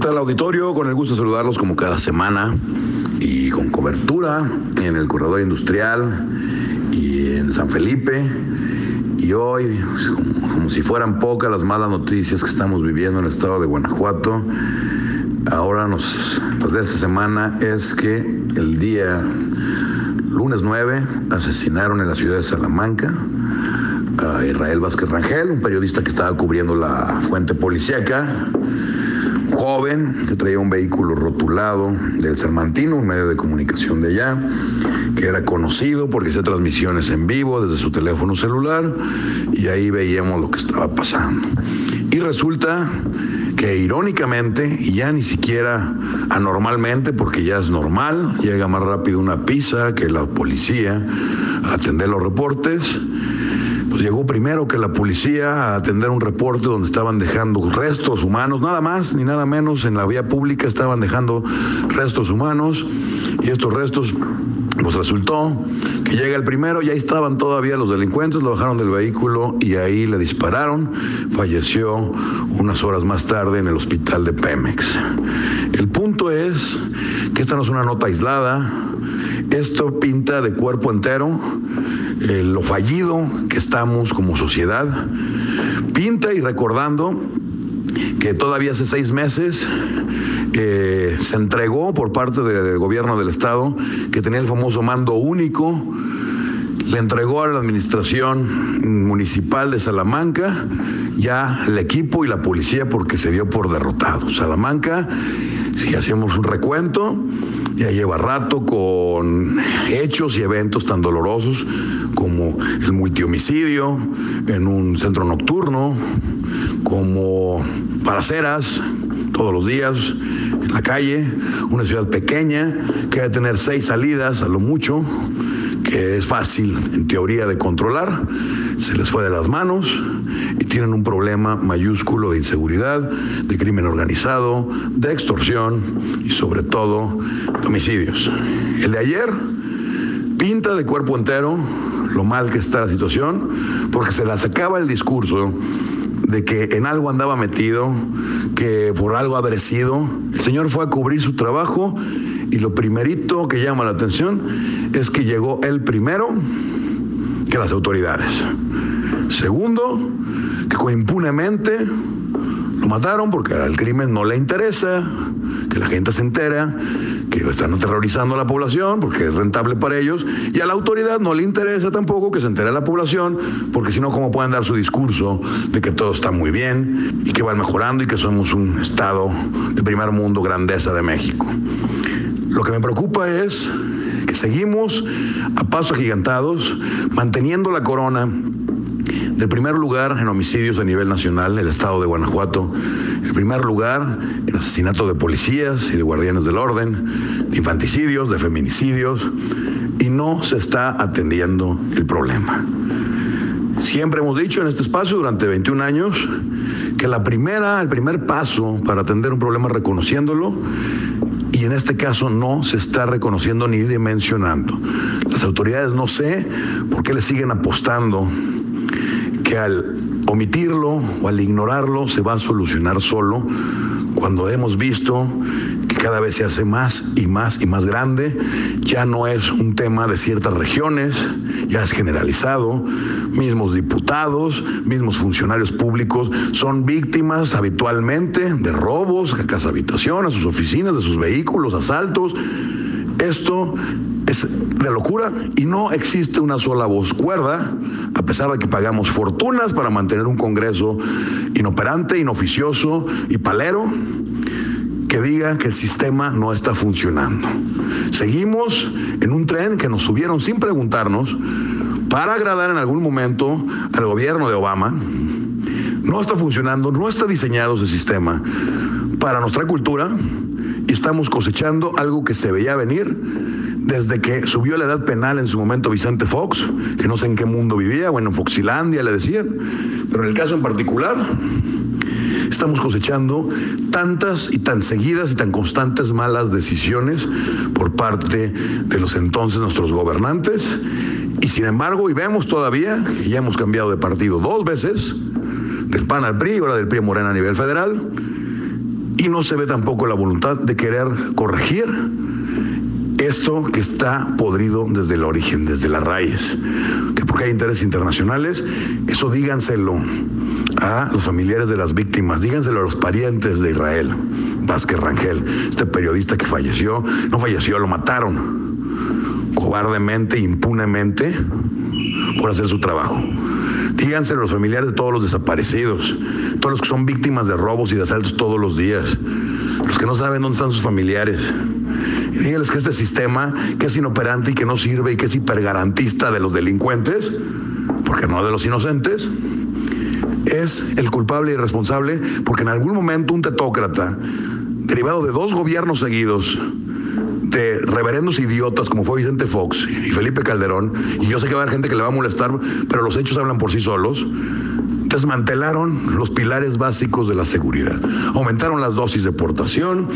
tal auditorio? Con el gusto de saludarlos como cada semana y con cobertura en el corredor industrial y en San Felipe. Y hoy, como, como si fueran pocas las malas noticias que estamos viviendo en el estado de Guanajuato, ahora nos, pues de esta semana es que el día lunes 9 asesinaron en la ciudad de Salamanca a Israel Vázquez Rangel, un periodista que estaba cubriendo la fuente policíaca, joven que traía un vehículo rotulado del Salmantino, un medio de comunicación de allá, que era conocido porque hacía transmisiones en vivo desde su teléfono celular y ahí veíamos lo que estaba pasando. Y resulta que irónicamente, y ya ni siquiera anormalmente, porque ya es normal, llega más rápido una pizza que la policía a atender los reportes, pues llegó primero que la policía a atender un reporte donde estaban dejando restos humanos, nada más ni nada menos, en la vía pública estaban dejando restos humanos y estos restos, pues resultó que llega el primero y ahí estaban todavía los delincuentes, lo bajaron del vehículo y ahí le dispararon, falleció unas horas más tarde en el hospital de Pemex. El punto es que esta no es una nota aislada, esto pinta de cuerpo entero eh, lo fallido que estamos como sociedad. Pinta y recordando que todavía hace seis meses eh, se entregó por parte del gobierno del estado, que tenía el famoso mando único, le entregó a la administración municipal de Salamanca ya el equipo y la policía porque se dio por derrotado. Salamanca, si hacemos un recuento, ya lleva rato con hechos y eventos tan dolorosos como el multihomicidio en un centro nocturno, como balaceras todos los días en la calle, una ciudad pequeña que debe tener seis salidas a lo mucho, que es fácil en teoría de controlar, se les fue de las manos y tienen un problema mayúsculo de inseguridad, de crimen organizado, de extorsión y sobre todo de homicidios. El de ayer pinta de cuerpo entero lo mal que está la situación, porque se la sacaba el discurso de que en algo andaba metido, que por algo haber sido. El señor fue a cubrir su trabajo y lo primerito que llama la atención es que llegó él primero que las autoridades. Segundo, que impunemente lo mataron porque al crimen no le interesa, que la gente se entera, que están aterrorizando a la población porque es rentable para ellos, y a la autoridad no le interesa tampoco que se entere la población, porque si no, ¿cómo pueden dar su discurso de que todo está muy bien y que van mejorando y que somos un Estado de primer mundo, grandeza de México? Lo que me preocupa es que seguimos a pasos agigantados, manteniendo la corona del primer lugar en homicidios a nivel nacional, el estado de Guanajuato, el primer lugar en asesinato de policías y de guardianes del orden, de infanticidios, de feminicidios, y no se está atendiendo el problema. Siempre hemos dicho en este espacio durante 21 años que la primera, el primer paso para atender un problema reconociéndolo y en este caso no se está reconociendo ni dimensionando. Las autoridades no sé por qué le siguen apostando que al omitirlo o al ignorarlo se va a solucionar solo cuando hemos visto que cada vez se hace más y más y más grande, ya no es un tema de ciertas regiones, ya es generalizado, mismos diputados, mismos funcionarios públicos son víctimas habitualmente de robos a casa habitación, a sus oficinas, de sus vehículos, asaltos. Esto es de locura y no existe una sola voz cuerda, a pesar de que pagamos fortunas para mantener un Congreso inoperante, inoficioso y palero, que diga que el sistema no está funcionando. Seguimos en un tren que nos subieron sin preguntarnos para agradar en algún momento al gobierno de Obama. No está funcionando, no está diseñado ese sistema para nuestra cultura y estamos cosechando algo que se veía venir desde que subió la edad penal en su momento Vicente Fox, que no sé en qué mundo vivía, bueno, en Foxilandia le decían, pero en el caso en particular, estamos cosechando tantas y tan seguidas y tan constantes malas decisiones por parte de los entonces nuestros gobernantes, y sin embargo, y vemos todavía que ya hemos cambiado de partido dos veces, del PAN al PRI, ahora del PRI Morena a nivel federal, y no se ve tampoco la voluntad de querer corregir esto que está podrido desde el origen, desde las raíces. Que porque hay intereses internacionales, eso díganselo a los familiares de las víctimas, díganselo a los parientes de Israel. Vázquez Rangel, este periodista que falleció, no falleció, lo mataron cobardemente, impunemente, por hacer su trabajo. Díganselo a los familiares de todos los desaparecidos, todos los que son víctimas de robos y de asaltos todos los días, los que no saben dónde están sus familiares. Díganles que este sistema, que es inoperante y que no sirve y que es hipergarantista de los delincuentes, porque no de los inocentes, es el culpable y responsable porque en algún momento un tetócrata, derivado de dos gobiernos seguidos, de reverendos idiotas como fue Vicente Fox y Felipe Calderón, y yo sé que va a haber gente que le va a molestar, pero los hechos hablan por sí solos, desmantelaron los pilares básicos de la seguridad. Aumentaron las dosis de portación,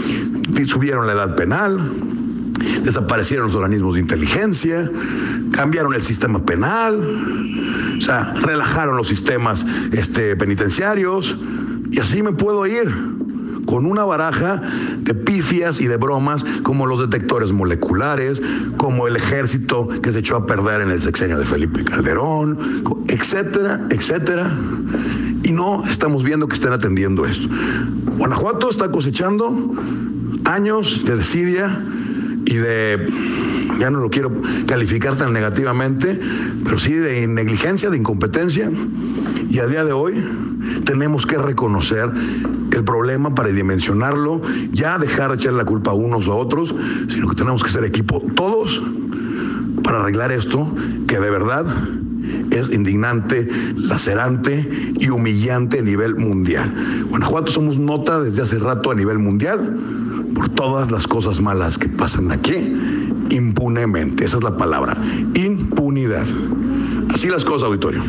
subieron la edad penal, desaparecieron los organismos de inteligencia, cambiaron el sistema penal, o sea, relajaron los sistemas este, penitenciarios, y así me puedo ir con una baraja de pifias y de bromas como los detectores moleculares, como el ejército que se echó a perder en el sexenio de Felipe Calderón, etcétera, etcétera. Y no estamos viendo que estén atendiendo esto. Guanajuato está cosechando años de desidia y de, ya no lo quiero calificar tan negativamente, pero sí de negligencia, de incompetencia. Y a día de hoy tenemos que reconocer el problema para dimensionarlo, ya dejar de echar la culpa a unos o a otros, sino que tenemos que ser equipo todos para arreglar esto que de verdad es indignante, lacerante y humillante a nivel mundial. Guanajuato somos nota desde hace rato a nivel mundial por todas las cosas malas que pasan aquí impunemente. Esa es la palabra, impunidad. Así las cosas, auditorio.